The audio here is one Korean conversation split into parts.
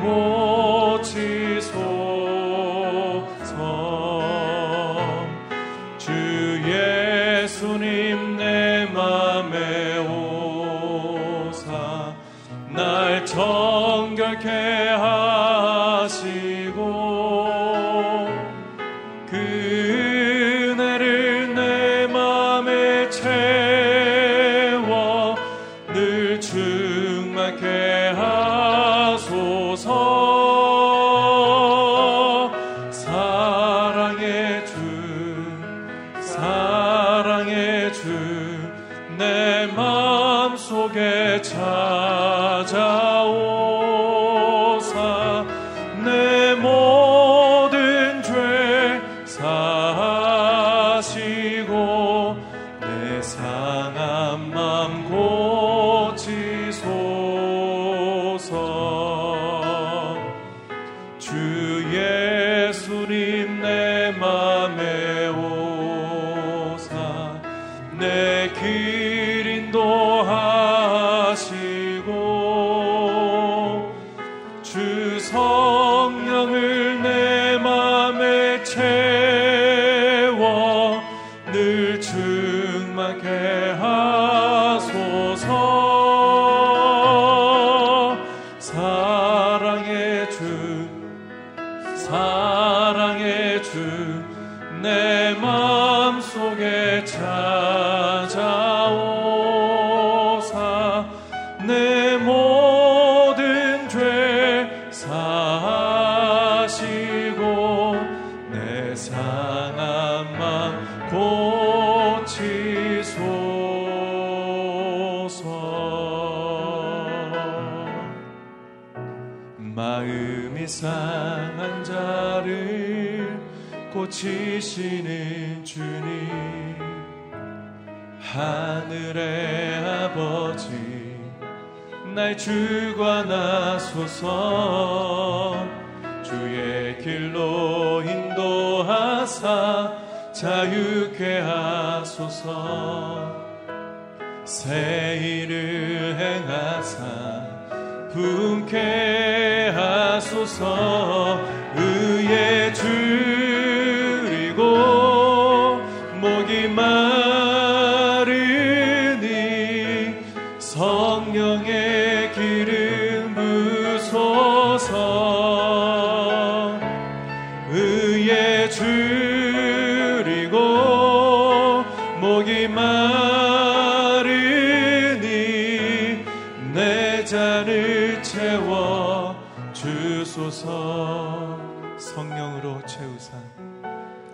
고 치시는 주님. 하늘의 아버지 날 주관하소서. 주의 길로 인도하사 자유케 하소서. 새 일을 행하사 분케 하소서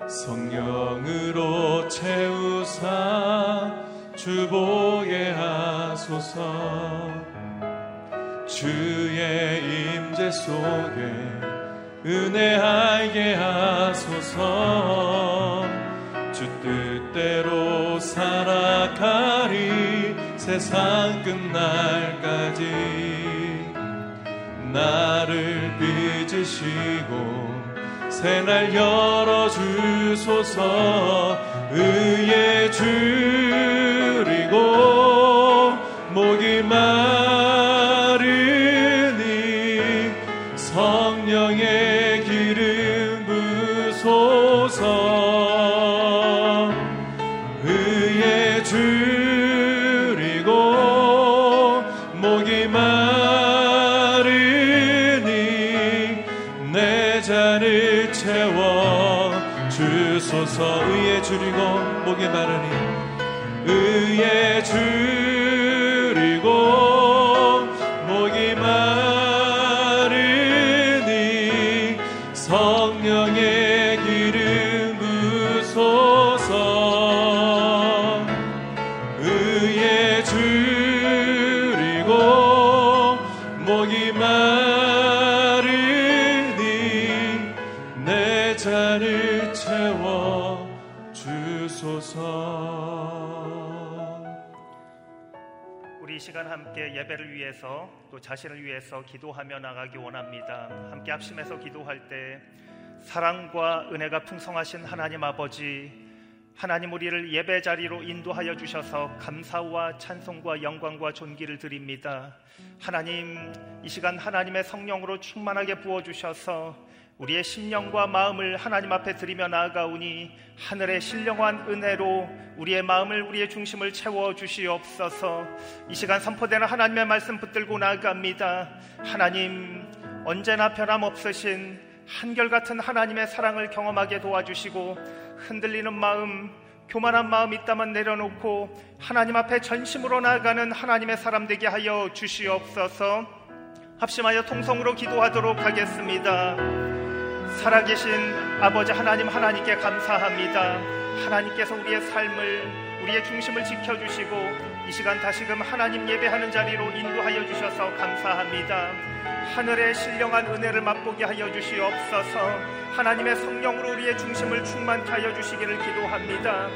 성령으로 채우사. 주보게 하소서. 주의 임재 속에 은혜 알게 하소서. 주 뜻대로 살아가리 세상 끝날까지 나를 빚으시고 새날 열어주소서. 의에 줄이고 목이 마 주소서 의에 줄이고 목이 마르니 의에 줄이고 위해서 또 자신을 위해서 기도하며 나가기 원합니다. 함께 합심해서 기도할 때 사랑과 은혜가 풍성하신 하나님 아버지 하나님 우리를 예배 자리로 인도하여 주셔서 감사와 찬송과 영광과 존귀를 드립니다. 하나님 이 시간 하나님의 성령으로 충만하게 부어 주셔서 우리의 심령과 마음을 하나님 앞에 드리며 나아가오니 하늘의 신령한 은혜로 우리의 마음을 우리의 중심을 채워 주시옵소서. 이 시간 선포되는 하나님의 말씀 붙들고 나아갑니다. 하나님 언제나 변함없으신 한결같은 하나님의 사랑을 경험하게 도와주시고 흔들리는 마음 교만한 마음 있다만 내려놓고 하나님 앞에 전심으로 나아가는 하나님의 사람 되게 하여 주시옵소서. 합심하여 통성으로 기도하도록 하겠습니다. 살아계신 아버지 하나님 하나님께 감사합니다. 하나님께서 우리의 삶을 우리의 중심을 지켜주시고 이 시간 다시금 하나님 예배하는 자리로 인도하여 주셔서 감사합니다. 하늘의 신령한 은혜를 맛보게 하여 주시옵소서. 하나님의 성령으로 우리의 중심을 충만케 하여 주시기를 기도합니다.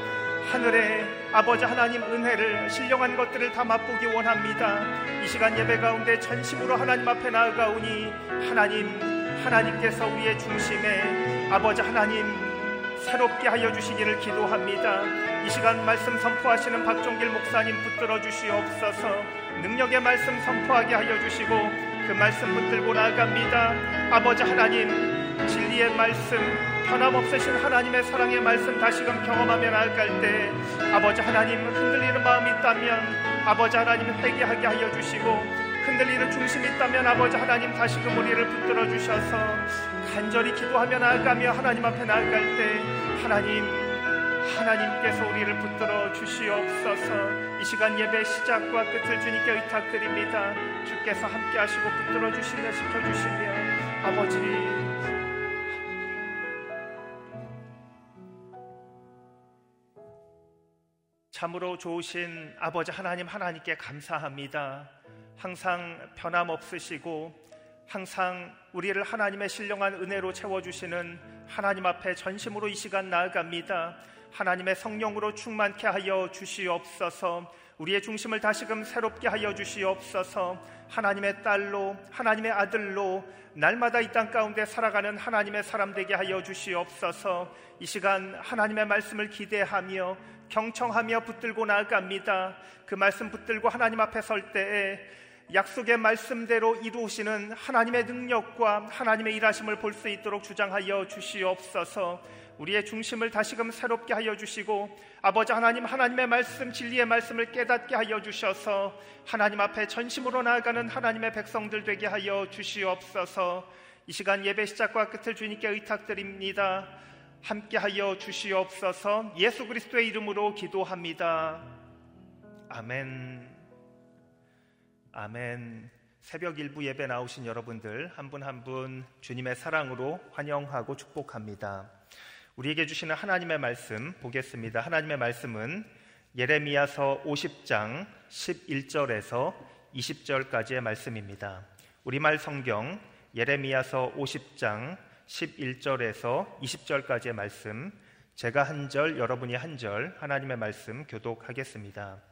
하늘의 아버지 하나님 은혜를 신령한 것들을 다 맛보기 원합니다. 이 시간 예배 가운데 전심으로 하나님 앞에 나아가오니 하나님 하나님께서 우리의 중심에 아버지 하나님 새롭게 하여 주시기를 기도합니다. 이 시간 말씀 선포하시는 박종길 목사님 붙들어 주시옵소서. 능력의 말씀 선포하게 하여 주시고 그 말씀 붙들고 나아갑니다. 아버지 하나님 진리의 말씀 변함없으신 하나님의 사랑의 말씀 다시금 경험하며 나아갈 때 아버지 하나님 흔들리는 마음이 있다면 아버지 하나님 회개하게 하여 주시고 흔들리는 중심이 있다면 아버지 하나님 다시금 우리를 붙들어 주셔서 간절히 기도하며 나아가며 하나님 앞에 나아갈 때 하나님 하나님께서 우리를 붙들어 주시옵소서. 이 시간 예배 시작과 끝을 주님께 의탁드립니다. 주께서 함께 하시고 붙들어 주시며 지켜주시며 아버지. 참으로 좋으신 아버지 하나님 하나님께 감사합니다. 항상 변함없으시고 항상 우리를 하나님의 신령한 은혜로 채워주시는 하나님 앞에 전심으로 이 시간 나아갑니다. 하나님의 성령으로 충만케 하여 주시옵소서. 우리의 중심을 다시금 새롭게 하여 주시옵소서. 하나님의 딸로 하나님의 아들로 날마다 이 땅 가운데 살아가는 하나님의 사람 되게 하여 주시옵소서. 이 시간 하나님의 말씀을 기대하며 경청하며 붙들고 나아갑니다. 그 말씀 붙들고 하나님 앞에 설 때에 약속의 말씀대로 이루시는 하나님의 능력과 하나님의 일하심을 볼 수 있도록 주장하여 주시옵소서. 우리의 중심을 다시금 새롭게 하여 주시고 아버지 하나님 하나님의 말씀 진리의 말씀을 깨닫게 하여 주셔서 하나님 앞에 전심으로 나아가는 하나님의 백성들 되게 하여 주시옵소서. 이 시간 예배 시작과 끝을 주님께 의탁드립니다. 함께 하여 주시옵소서. 예수 그리스도의 이름으로 기도합니다. 아멘. 아멘. 새벽 일부 예배 나오신 여러분들 한 분 한 분 주님의 사랑으로 환영하고 축복합니다. 우리에게 주시는 하나님의 말씀 보겠습니다. 하나님의 말씀은 예레미야서 50장 11절에서 20절까지의 말씀입니다. 우리말 성경 예레미야서 50장 11절에서 20절까지의 말씀 제가 한 절, 여러분이 한 절 하나님의 말씀 교독하겠습니다.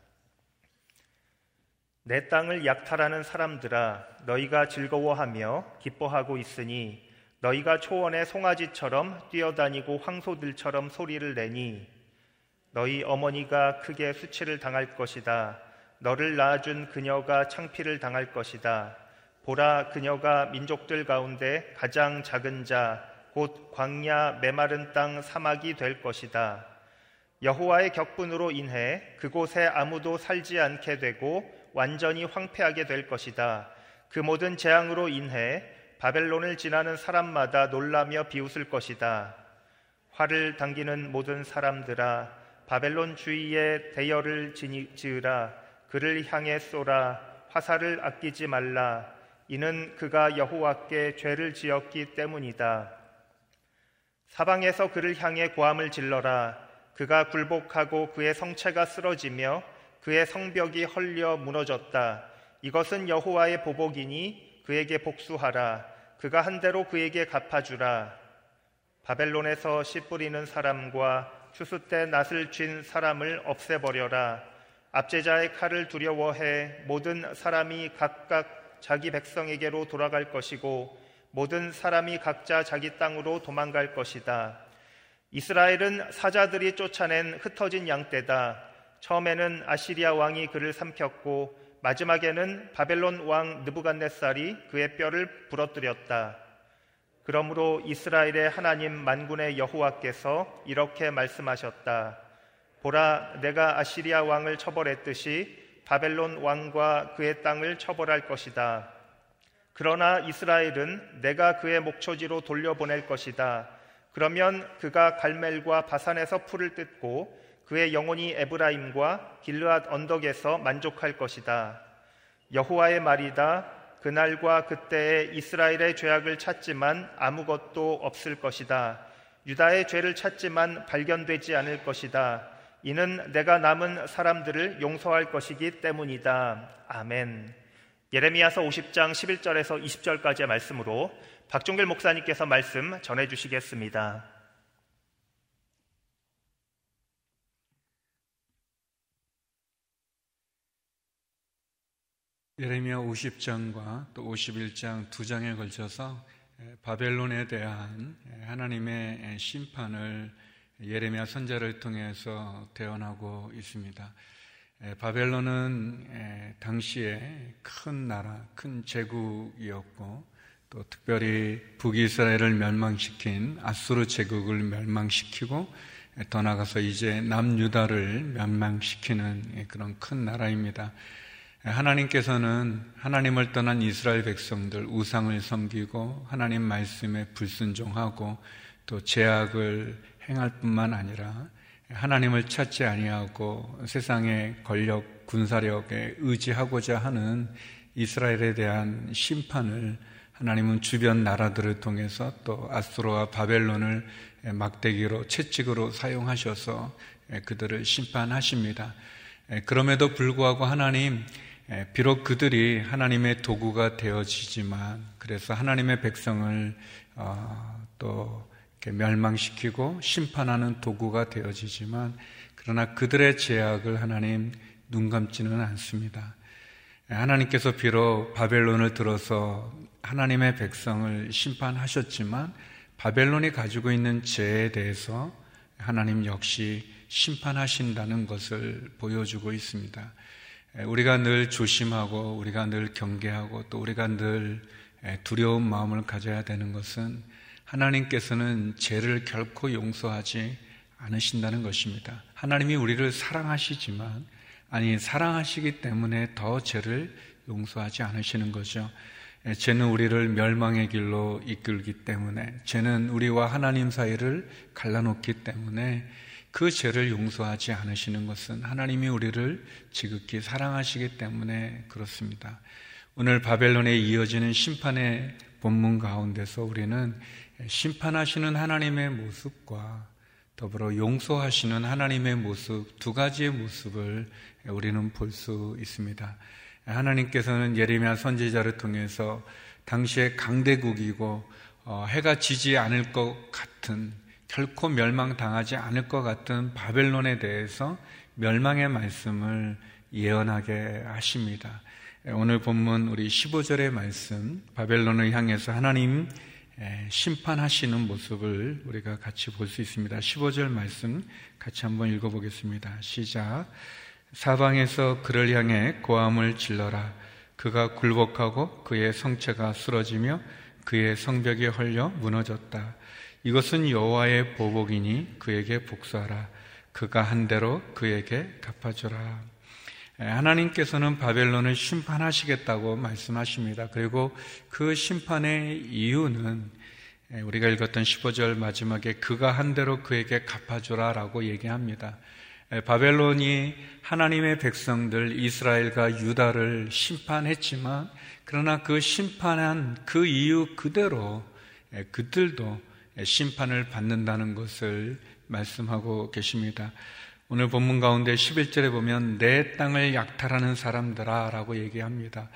내 땅을 약탈하는 사람들아 너희가 즐거워하며 기뻐하고 있으니 너희가 초원의 송아지처럼 뛰어다니고 황소들처럼 소리를 내니 너희 어머니가 크게 수치를 당할 것이다. 너를 낳아준 그녀가 창피를 당할 것이다. 보라 그녀가 민족들 가운데 가장 작은 자 곧 광야 메마른 땅 사막이 될 것이다. 여호와의 격분으로 인해 그곳에 아무도 살지 않게 되고 완전히 황폐하게 될 것이다. 그 모든 재앙으로 인해 바벨론을 지나는 사람마다 놀라며 비웃을 것이다. 활을 당기는 모든 사람들아 바벨론 주위에 대열을 지으라 그를 향해 쏘라 화살을 아끼지 말라 이는 그가 여호와께 죄를 지었기 때문이다. 사방에서 그를 향해 고함을 질러라. 그가 굴복하고 그의 성체가 쓰러지며 그의 성벽이 헐려 무너졌다. 이것은 여호와의 보복이니 그에게 복수하라. 그가 한 대로 그에게 갚아주라. 바벨론에서 씨 뿌리는 사람과 추수 때 낫을 쥔 사람을 없애버려라. 압제자의 칼을 두려워해 모든 사람이 각각 자기 백성에게로 돌아갈 것이고 모든 사람이 각자 자기 땅으로 도망갈 것이다. 이스라엘은 사자들이 쫓아낸 흩어진 양떼다. 처음에는 아시리아 왕이 그를 삼켰고 마지막에는 바벨론 왕 느부갓네살이 그의 뼈를 부러뜨렸다. 그러므로 이스라엘의 하나님 만군의 여호와께서 이렇게 말씀하셨다. 보라, 내가 아시리아 왕을 처벌했듯이 바벨론 왕과 그의 땅을 처벌할 것이다. 그러나 이스라엘은 내가 그의 목초지로 돌려보낼 것이다. 그러면 그가 갈멜과 바산에서 풀을 뜯고 그의 영혼이 에브라임과 길르앗 언덕에서 만족할 것이다. 여호와의 말이다. 그날과 그때에 이스라엘의 죄악을 찾지만 아무것도 없을 것이다. 유다의 죄를 찾지만 발견되지 않을 것이다. 이는 내가 남은 사람들을 용서할 것이기 때문이다. 아멘. 예레미야서 50장 11절에서 20절까지의 말씀으로 박종길 목사님께서 말씀 전해 주시겠습니다. 예레미야 50장과 또 51장 두 장에 걸쳐서 바벨론에 대한 하나님의 심판을 예레미야 선자를 통해서 태어나고 있습니다. 바벨론은 당시에 큰 나라, 큰 제국이었고 또 특별히 북이스라엘을 멸망시킨 아수르 제국을 멸망시키고 더 나가서 이제 남유다를 멸망시키는 그런 큰 나라입니다. 하나님께서는 하나님을 떠난 이스라엘 백성들 우상을 섬기고 하나님 말씀에 불순종하고 또 제약을 행할 뿐만 아니라 하나님을 찾지 아니하고 세상의 권력, 군사력에 의지하고자 하는 이스라엘에 대한 심판을 하나님은 주변 나라들을 통해서 또 아스로와 바벨론을 막대기로 채찍으로 사용하셔서 그들을 심판하십니다. 그럼에도 불구하고 하나님 비록 그들이 하나님의 도구가 되어지지만 그래서 하나님의 백성을 어, 또 멸망시키고 심판하는 도구가 되어지지만 그러나 그들의 제약을 하나님 눈 감지는 않습니다. 하나님께서 비록 바벨론을 들어서 하나님의 백성을 심판하셨지만 바벨론이 가지고 있는 죄에 대해서 하나님 역시 심판하신다는 것을 보여주고 있습니다. 우리가 늘 조심하고 우리가 늘 경계하고 또 우리가 늘 두려운 마음을 가져야 되는 것은 하나님께서는 죄를 결코 용서하지 않으신다는 것입니다. 하나님이 우리를 사랑하시지만, 아니, 사랑하시기 때문에 더 죄를 용서하지 않으시는 거죠. 죄는 우리를 멸망의 길로 이끌기 때문에, 죄는 우리와 하나님 사이를 갈라놓기 때문에 그 죄를 용서하지 않으시는 것은 하나님이 우리를 지극히 사랑하시기 때문에 그렇습니다. 오늘 바벨론에 이어지는 심판의 본문 가운데서 우리는 심판하시는 하나님의 모습과 더불어 용서하시는 하나님의 모습 두 가지의 모습을 우리는 볼 수 있습니다. 하나님께서는 예레미야 선지자를 통해서 당시에 강대국이고 어, 해가 지지 않을 것 같은 결코 멸망당하지 않을 것 같은 바벨론에 대해서 멸망의 말씀을 예언하게 하십니다. 오늘 본문 우리 15절의 말씀 바벨론을 향해서 하나님 심판하시는 모습을 우리가 같이 볼 수 있습니다. 15절 말씀 같이 한번 읽어보겠습니다. 시작. 사방에서 그를 향해 고함을 질러라. 그가 굴복하고 그의 성체가 쓰러지며 그의 성벽이 헐려 무너졌다. 이것은 여호와의 보복이니 그에게 복수하라. 그가 한 대로 그에게 갚아주라. 하나님께서는 바벨론을 심판하시겠다고 말씀하십니다. 그리고 그 심판의 이유는 우리가 읽었던 15절 마지막에 그가 한 대로 그에게 갚아주라 라고 얘기합니다. 바벨론이 하나님의 백성들 이스라엘과 유다를 심판했지만 그러나 그 심판한 그 이유 그대로 그들도 심판을 받는다는 것을 말씀하고 계십니다. 오늘 본문 가운데 11절에 보면 내 땅을 약탈하는 사람들아 라고 얘기합니다.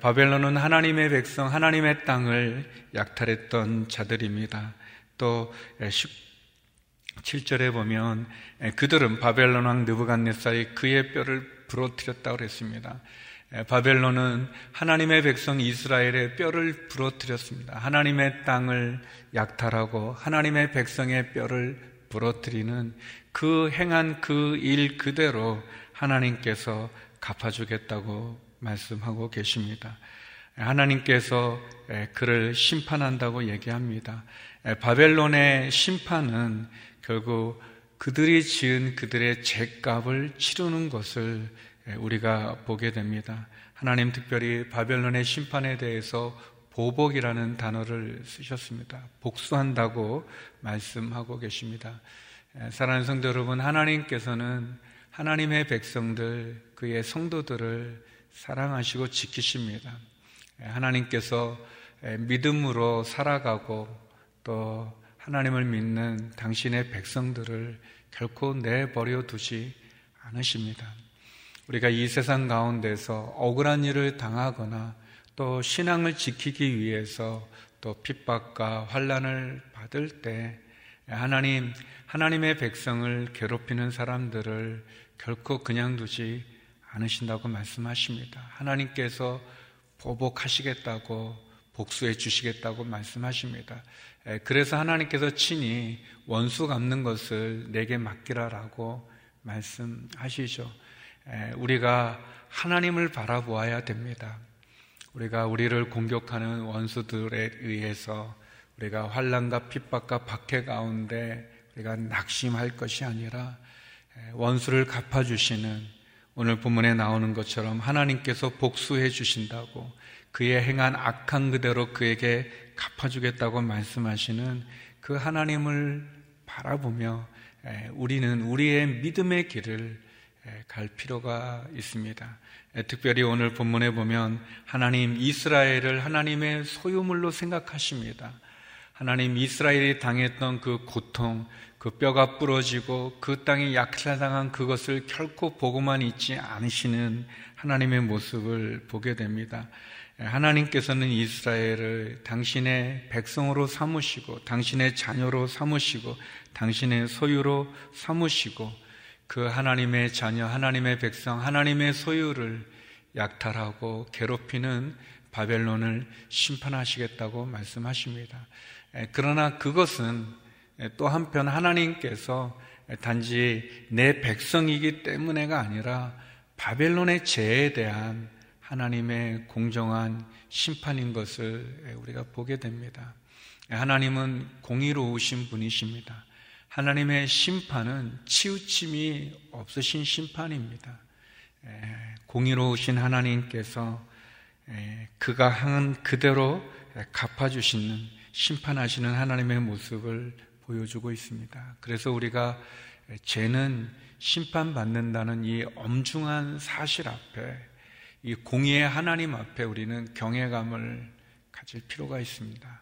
바벨론은 하나님의 백성, 하나님의 땅을 약탈했던 자들입니다. 또 7절에 보면 그들은 바벨론 왕 느부갓네살이 그의 뼈를 부러뜨렸다고 그랬습니다. 바벨론은 하나님의 백성 이스라엘의 뼈를 부러뜨렸습니다. 하나님의 땅을 약탈하고 하나님의 백성의 뼈를 부러뜨리는 그 행한 그 일 그대로 하나님께서 갚아주겠다고 말씀하고 계십니다. 하나님께서 그를 심판한다고 얘기합니다. 바벨론의 심판은 결국 그들이 지은 그들의 죄값을 치르는 것을 우리가 보게 됩니다. 하나님 특별히 바벨론의 심판에 대해서 보복이라는 단어를 쓰셨습니다. 복수한다고 말씀하고 계십니다. 사랑하는 성도 여러분, 하나님께서는 하나님의 백성들, 그의 성도들을 사랑하시고 지키십니다. 하나님께서 믿음으로 살아가고 또 하나님을 믿는 당신의 백성들을 결코 내버려 두지 않으십니다. 우리가 이 세상 가운데서 억울한 일을 당하거나 또 신앙을 지키기 위해서 또 핍박과 환란을 받을 때 하나님 하나님의 백성을 괴롭히는 사람들을 결코 그냥 두지 않으신다고 말씀하십니다. 하나님께서 보복하시겠다고 복수해 주시겠다고 말씀하십니다. 그래서 하나님께서 친히 원수 갚는 것을 내게 맡기라라고 말씀하시죠. 우리가 하나님을 바라보아야 됩니다. 우리가 우리를 공격하는 원수들에 의해서 우리가 환란과 핍박과 박해 가운데 우리가 낙심할 것이 아니라 원수를 갚아주시는 오늘 본문에 나오는 것처럼 하나님께서 복수해 주신다고 그의 행한 악한 그대로 그에게 갚아주겠다고 말씀하시는 그 하나님을 바라보며 우리는 우리의 믿음의 길을 갈 필요가 있습니다. 특별히 오늘 본문에 보면 하나님 이스라엘을 하나님의 소유물로 생각하십니다. 하나님 이스라엘이 당했던 그 고통, 그 뼈가 부러지고 그 땅에 약탈당한 그것을 결코 보고만 있지 않으시는 하나님의 모습을 보게 됩니다. 하나님께서는 이스라엘을 당신의 백성으로 삼으시고 당신의 자녀로 삼으시고 당신의 소유로 삼으시고 그 하나님의 자녀, 하나님의 백성, 하나님의 소유를 약탈하고 괴롭히는 바벨론을 심판하시겠다고 말씀하십니다. 그러나 그것은 또 한편 하나님께서 단지 내 백성이기 때문에가 아니라 바벨론의 죄에 대한 하나님의 공정한 심판인 것을 우리가 보게 됩니다. 하나님은 공의로우신 분이십니다. 하나님의 심판은 치우침이 없으신 심판입니다. 공의로우신 하나님께서 그가 한 그대로 갚아주시는 심판하시는 하나님의 모습을 보여주고 있습니다. 그래서 우리가 죄는 심판받는다는 이 엄중한 사실 앞에 이 공의의 하나님 앞에 우리는 경외감을 가질 필요가 있습니다.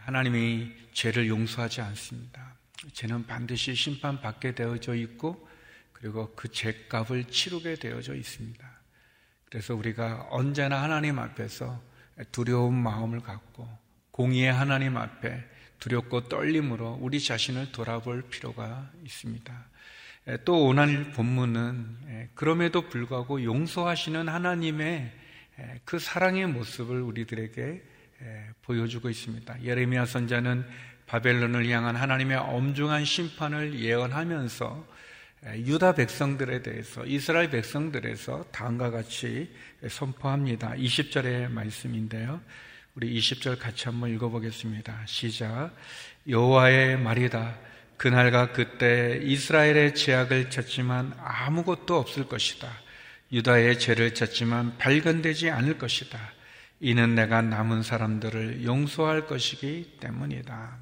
하나님이 죄를 용서하지 않습니다. 죄는 반드시 심판받게 되어져 있고 그리고 그 죄값을 치르게 되어져 있습니다. 그래서 우리가 언제나 하나님 앞에서 두려운 마음을 갖고 공의의 하나님 앞에 두렵고 떨림으로 우리 자신을 돌아볼 필요가 있습니다. 또 오늘 본문은 그럼에도 불구하고 용서하시는 하나님의 그 사랑의 모습을 우리들에게 보여주고 있습니다. 예레미야 선자는 바벨론을 향한 하나님의 엄중한 심판을 예언하면서 유다 백성들에 대해서 이스라엘 백성들에서 다음과 같이 선포합니다. 20절의 말씀인데요. 우리 20절 같이 한번 읽어보겠습니다. 시작. 여호와의 말이다. 그날과 그때 이스라엘의 죄악을 쳤지만 아무것도 없을 것이다. 유다의 죄를 쳤지만 발견되지 않을 것이다. 이는 내가 남은 사람들을 용서할 것이기 때문이다.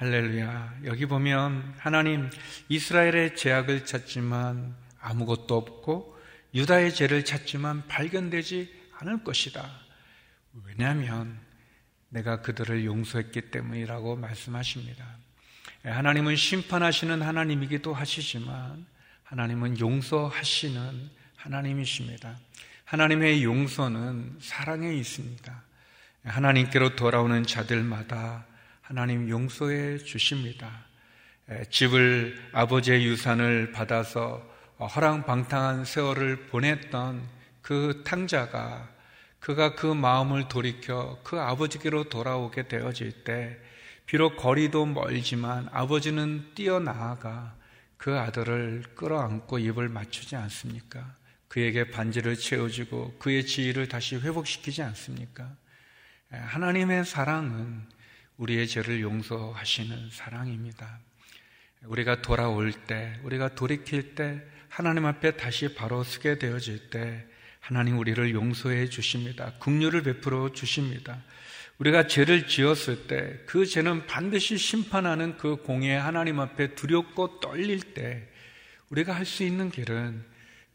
할렐루야. 여기 보면 하나님 이스라엘의 죄악을 찾지만 아무것도 없고 유다의 죄를 찾지만 발견되지 않을 것이다. 왜냐하면 내가 그들을 용서했기 때문이라고 말씀하십니다. 하나님은 심판하시는 하나님이기도 하시지만 하나님은 용서하시는 하나님이십니다. 하나님의 용서는 사랑에 있습니다. 하나님께로 돌아오는 자들마다 하나님 용서해 주십니다. 집을 아버지의 유산을 받아서 허랑방탕한 세월을 보냈던 그 탕자가 그가 그 마음을 돌이켜 그 아버지께로 돌아오게 되어질 때 비록 거리도 멀지만 아버지는 뛰어나아가 그 아들을 끌어안고 입을 맞추지 않습니까? 그에게 반지를 채워주고 그의 지위를 다시 회복시키지 않습니까? 하나님의 사랑은 우리의 죄를 용서하시는 사랑입니다. 우리가 돌아올 때, 우리가 돌이킬 때, 하나님 앞에 다시 바로 서게 되어질 때, 하나님 우리를 용서해 주십니다. 국류를 베풀어 주십니다. 우리가 죄를 지었을 때 그 죄는 반드시 심판하는 그 공의 하나님 앞에 두렵고 떨릴 때 우리가 할 수 있는 길은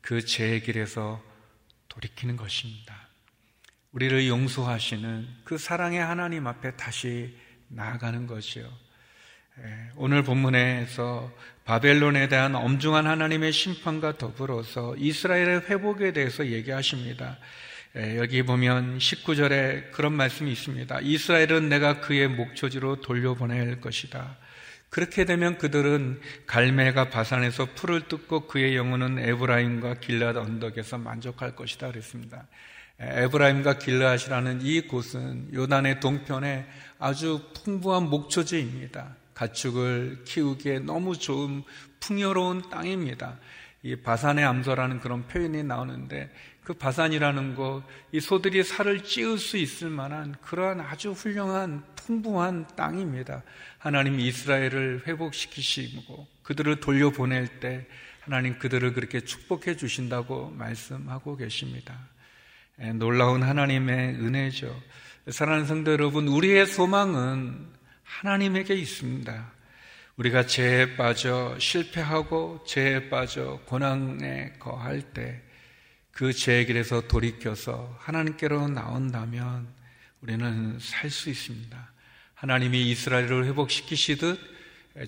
그 죄의 길에서 돌이키는 것입니다. 우리를 용서하시는 그 사랑의 하나님 앞에 다시 나아가는 것이요. 예, 오늘 본문에서 바벨론에 대한 엄중한 하나님의 심판과 더불어서 이스라엘의 회복에 대해서 얘기하십니다. 예, 여기 보면 19절에 그런 말씀이 있습니다. 이스라엘은 내가 그의 목초지로 돌려보낼 것이다. 그렇게 되면 그들은 갈매가 바산에서 풀을 뜯고 그의 영혼은 에브라임과 길랏 언덕에서 만족할 것이다 그랬습니다. 예, 에브라임과 길라앗이라는 이 곳은 요단의 동편에 아주 풍부한 목초지입니다. 가축을 키우기에 너무 좋은 풍요로운 땅입니다. 이 바산의 암소라는 그런 표현이 나오는데 그 바산이라는 곳, 이 소들이 살을 찌울 수 있을 만한 그러한 아주 훌륭한 풍부한 땅입니다. 하나님 이스라엘을 회복시키시고 그들을 돌려보낼 때 하나님 그들을 그렇게 축복해 주신다고 말씀하고 계십니다. 예, 놀라운 하나님의 은혜죠. 사랑하는 성도 여러분, 우리의 소망은 하나님에게 있습니다. 우리가 죄에 빠져 실패하고 죄에 빠져 고난에 거할 때 그 죄의 길에서 돌이켜서 하나님께로 나온다면 우리는 살 수 있습니다. 하나님이 이스라엘을 회복시키시듯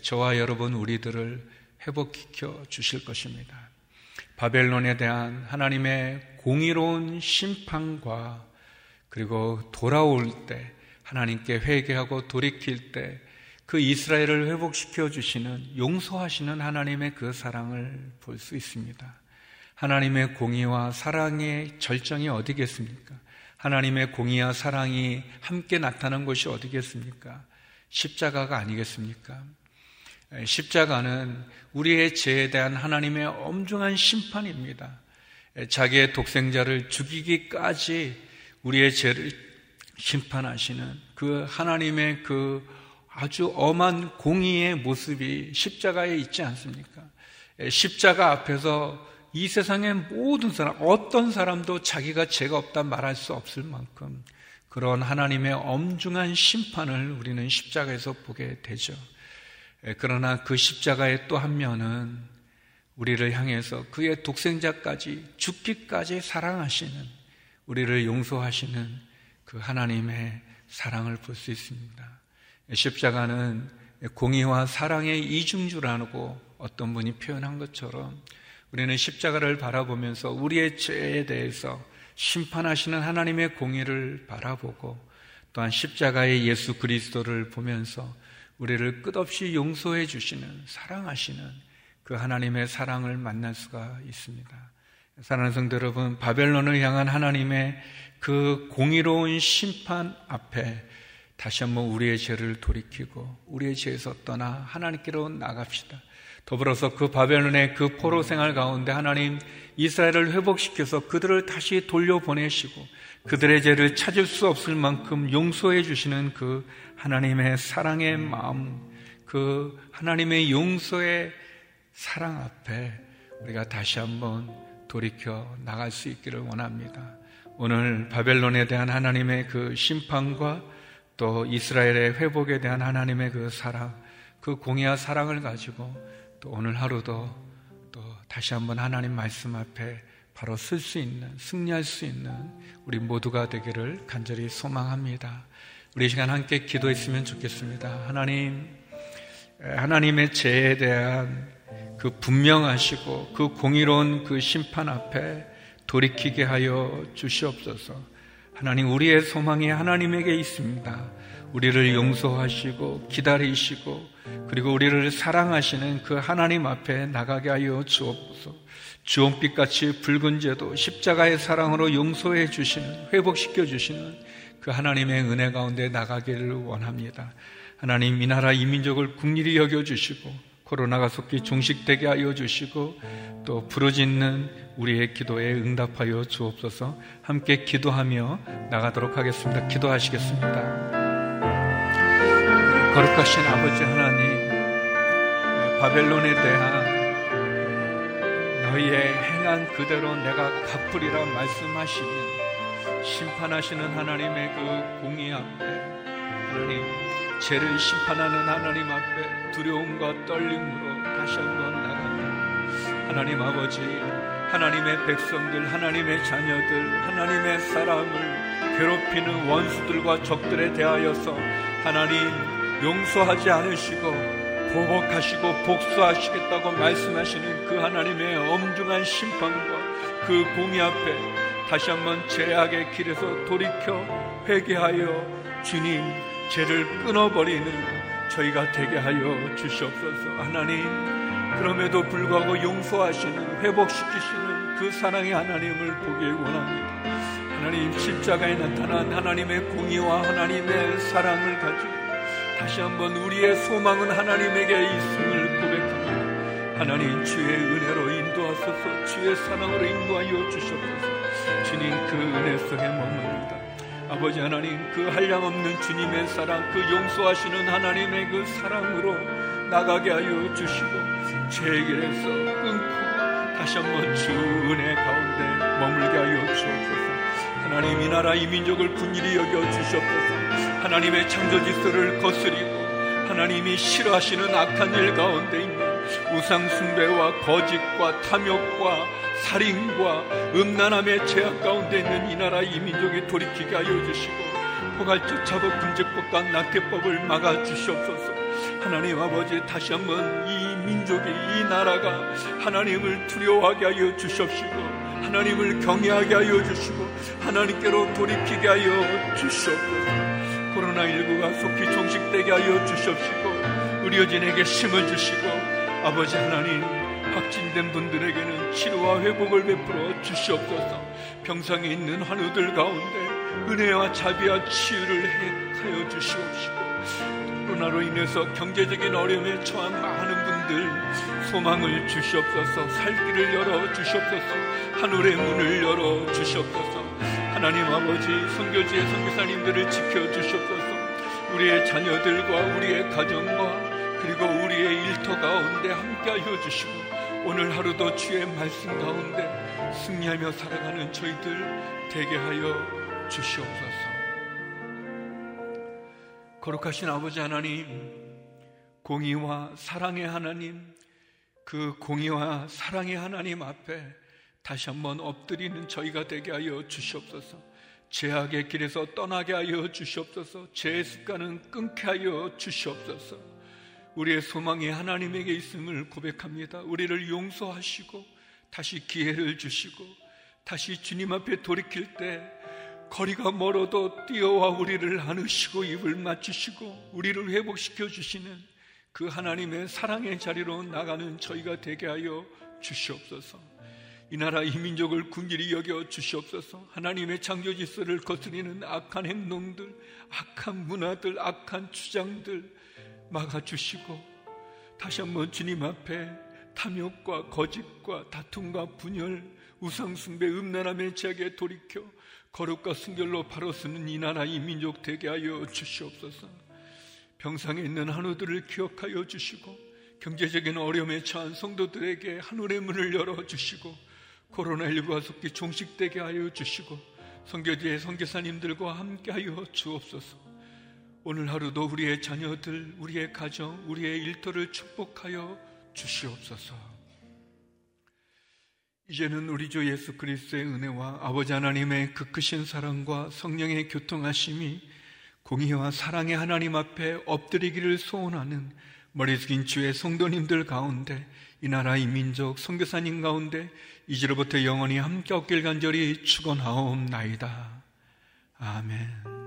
저와 여러분 우리들을 회복시켜 주실 것입니다. 바벨론에 대한 하나님의 공의로운 심판과 그리고 돌아올 때 하나님께 회개하고 돌이킬 때 그 이스라엘을 회복시켜 주시는 용서하시는 하나님의 그 사랑을 볼 수 있습니다. 하나님의 공의와 사랑의 절정이 어디겠습니까? 하나님의 공의와 사랑이 함께 나타난 곳이 어디겠습니까? 십자가가 아니겠습니까? 십자가는 우리의 죄에 대한 하나님의 엄중한 심판입니다. 자기의 독생자를 죽이기까지 우리의 죄를 심판하시는 그 하나님의 그 아주 엄한 공의의 모습이 십자가에 있지 않습니까? 십자가 앞에서 이 세상의 모든 사람, 어떤 사람도 자기가 죄가 없다 말할 수 없을 만큼 그런 하나님의 엄중한 심판을 우리는 십자가에서 보게 되죠. 그러나 그 십자가의 또 한 면은 우리를 향해서 그의 독생자까지 죽기까지 사랑하시는 우리를 용서하시는 그 하나님의 사랑을 볼 수 있습니다. 십자가는 공의와 사랑의 이중주라고 어떤 분이 표현한 것처럼 우리는 십자가를 바라보면서 우리의 죄에 대해서 심판하시는 하나님의 공의를 바라보고 또한 십자가의 예수 그리스도를 보면서 우리를 끝없이 용서해 주시는 사랑하시는 그 하나님의 사랑을 만날 수가 있습니다. 사랑하는 성도 여러분, 바벨론을 향한 하나님의 그 공의로운 심판 앞에 다시 한번 우리의 죄를 돌이키고 우리의 죄에서 떠나 하나님께로 나갑시다. 더불어서 그 바벨론의 그 포로 생활 가운데 하나님 이스라엘을 회복시켜서 그들을 다시 돌려보내시고 그들의 죄를 찾을 수 없을 만큼 용서해 주시는 그 하나님의 사랑의 마음, 그 하나님의 용서의 사랑 앞에 우리가 다시 한번 돌이켜 나갈 수 있기를 원합니다. 오늘 바벨론에 대한 하나님의 그 심판과 또 이스라엘의 회복에 대한 하나님의 그 사랑, 그 공의와 사랑을 가지고 또 오늘 하루도 또 다시 한번 하나님 말씀 앞에 바로 쓸 수 있는, 승리할 수 있는 우리 모두가 되기를 간절히 소망합니다. 우리 시간 함께 기도했으면 좋겠습니다. 하나님, 하나님의 죄에 대한 그 분명하시고 그 공의로운 그 심판 앞에 돌이키게 하여 주시옵소서. 하나님, 우리의 소망이 하나님에게 있습니다. 우리를 용서하시고 기다리시고 그리고 우리를 사랑하시는 그 하나님 앞에 나가게 하여 주옵소서. 주홍빛같이 붉은 죄도 십자가의 사랑으로 용서해 주시는 회복시켜 주시는 그 하나님의 은혜 가운데 나가기를 원합니다. 하나님 이 나라 이 민족을 국리히 여겨 주시고 코로나가 속히 종식되게 하여 주시고 또 부르짖는 우리의 기도에 응답하여 주옵소서 함께 기도하며 나가도록 하겠습니다. 기도하시겠습니다. 거룩하신 아버지 하나님, 바벨론에 대한 너희의 행한 그대로 내가 갚으리라 말씀하시는 심판하시는 하나님의 그 공의 앞에 하나님 죄를 심판하는 하나님 앞에 두려움과 떨림으로 다시 한번 나가며 하나님 아버지 하나님의 백성들 하나님의 자녀들 하나님의 사람을 괴롭히는 원수들과 적들에 대하여서 하나님 용서하지 않으시고 보복하시고 복수하시겠다고 말씀하시는 그 하나님의 엄중한 심판과 그 공의 앞에 다시 한번 죄악의 길에서 돌이켜 회개하여 주님 죄를 끊어버리는 저희가 되게 하여 주시옵소서 하나님 그럼에도 불구하고 용서하시는 회복시키시는 그 사랑의 하나님을 보길 원합니다 하나님 십자가에 나타난 하나님의 공의와 하나님의 사랑을 가지고 다시 한번 우리의 소망은 하나님에게 있음을 고백합니다. 하나님 주의 은혜로 인도하소서 주의 사랑으로 인도하여 주셨소서 주님 그 은혜 속에 머무릅니다. 아버지 하나님 그 한량없는 주님의 사랑 그 용서하시는 하나님의 그 사랑으로 나가게 하여 주시고 죄의 길에서 끊고 다시 한번 주 은혜 가운데 머물게 하여 주옵소서. 하나님 이 나라 이 민족을 분일히 여겨 주시옵소서. 하나님의 창조 질서를 거스리고 하나님이 싫어하시는 악한 일 가운데 있는 우상 숭배와 거짓과 탐욕과 살인과 음란함의 죄악 가운데 있는 이 나라 이 민족이 돌이키게 하여 주시고 자복 금제법과 낙태법을 막아 주시옵소서. 하나님 아버지 다시 한번 이 민족이 이 나라가 하나님을 두려워하게 하여 주시옵시고 하나님을 경외하게 하여 주시고 하나님께로 돌이키게 하여 주시옵소서. 코로나19가 속히 종식되게 하여 주시옵시고 의료진에게 힘을 주시고 아버지 하나님 확진된 분들에게는 치료와 회복을 베풀어 주시옵소서. 병상에 있는 환우들 가운데 은혜와 자비와 치유를 하여 주시옵시고 코로나로 인해서 경제적인 어려움에 처한 많은 분들 소망을 주시옵소서. 살 길을 열어 주시옵소서. 하늘의 문을 열어 주시옵소서. 하나님 아버지 선교지의 선교사님들을 지켜 주시옵소서. 우리의 자녀들과 우리의 가정과 그리고 우리의 일터 가운데 함께 하여 주시고 오늘 하루도 주의 말씀 가운데 승리하며 살아가는 저희들 되게 하여 주시옵소서 거룩하신 아버지 하나님 공의와 사랑의 하나님 그 공의와 사랑의 하나님 앞에 다시 한번 엎드리는 저희가 되게 하여 주시옵소서. 죄악의 길에서 떠나게 하여 주시옵소서. 죄의 습관은 끊게 하여 주시옵소서. 우리의 소망이 하나님에게 있음을 고백합니다. 우리를 용서하시고 다시 기회를 주시고 다시 주님 앞에 돌이킬 때 거리가 멀어도 뛰어와 우리를 안으시고 입을 맞추시고 우리를 회복시켜 주시는 그 하나님의 사랑의 자리로 나가는 저희가 되게 하여 주시옵소서. 이 나라 이 민족을 군길이 여겨 주시옵소서. 하나님의 창조 질서를 거스리는 악한 행동들, 악한 문화들, 악한 주장들 막아 주시고 다시 한번 주님 앞에 탐욕과 거짓과 다툼과 분열, 우상숭배, 음란함의 죄악에 돌이켜 거룩과 순결로 바로 서는 이 나라 이 민족 되게 하여 주시옵소서. 병상에 있는 한우들을 기억하여 주시고 경제적인 어려움에 처한 성도들에게 하늘의 문을 열어 주시고 코로나19가 속히 종식되게 하여 주시고 성교지의 성교사님들과 함께 하여 주옵소서. 오늘 하루도 우리의 자녀들, 우리의 가정, 우리의 일터를 축복하여 주시옵소서. 이제는 우리 주 예수 그리스도의 은혜와 아버지 하나님의 그 크신 사랑과 성령의 교통하심이 공의와 사랑의 하나님 앞에 엎드리기를 소원하는 머리 숙인 주의 성도님들 가운데 이 나라 이 민족 선교사님 가운데 이제로부터 영원히 함께 없길 간절히 축원하옵나이다. 아멘.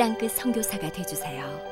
땅끝 성교사가 되주세요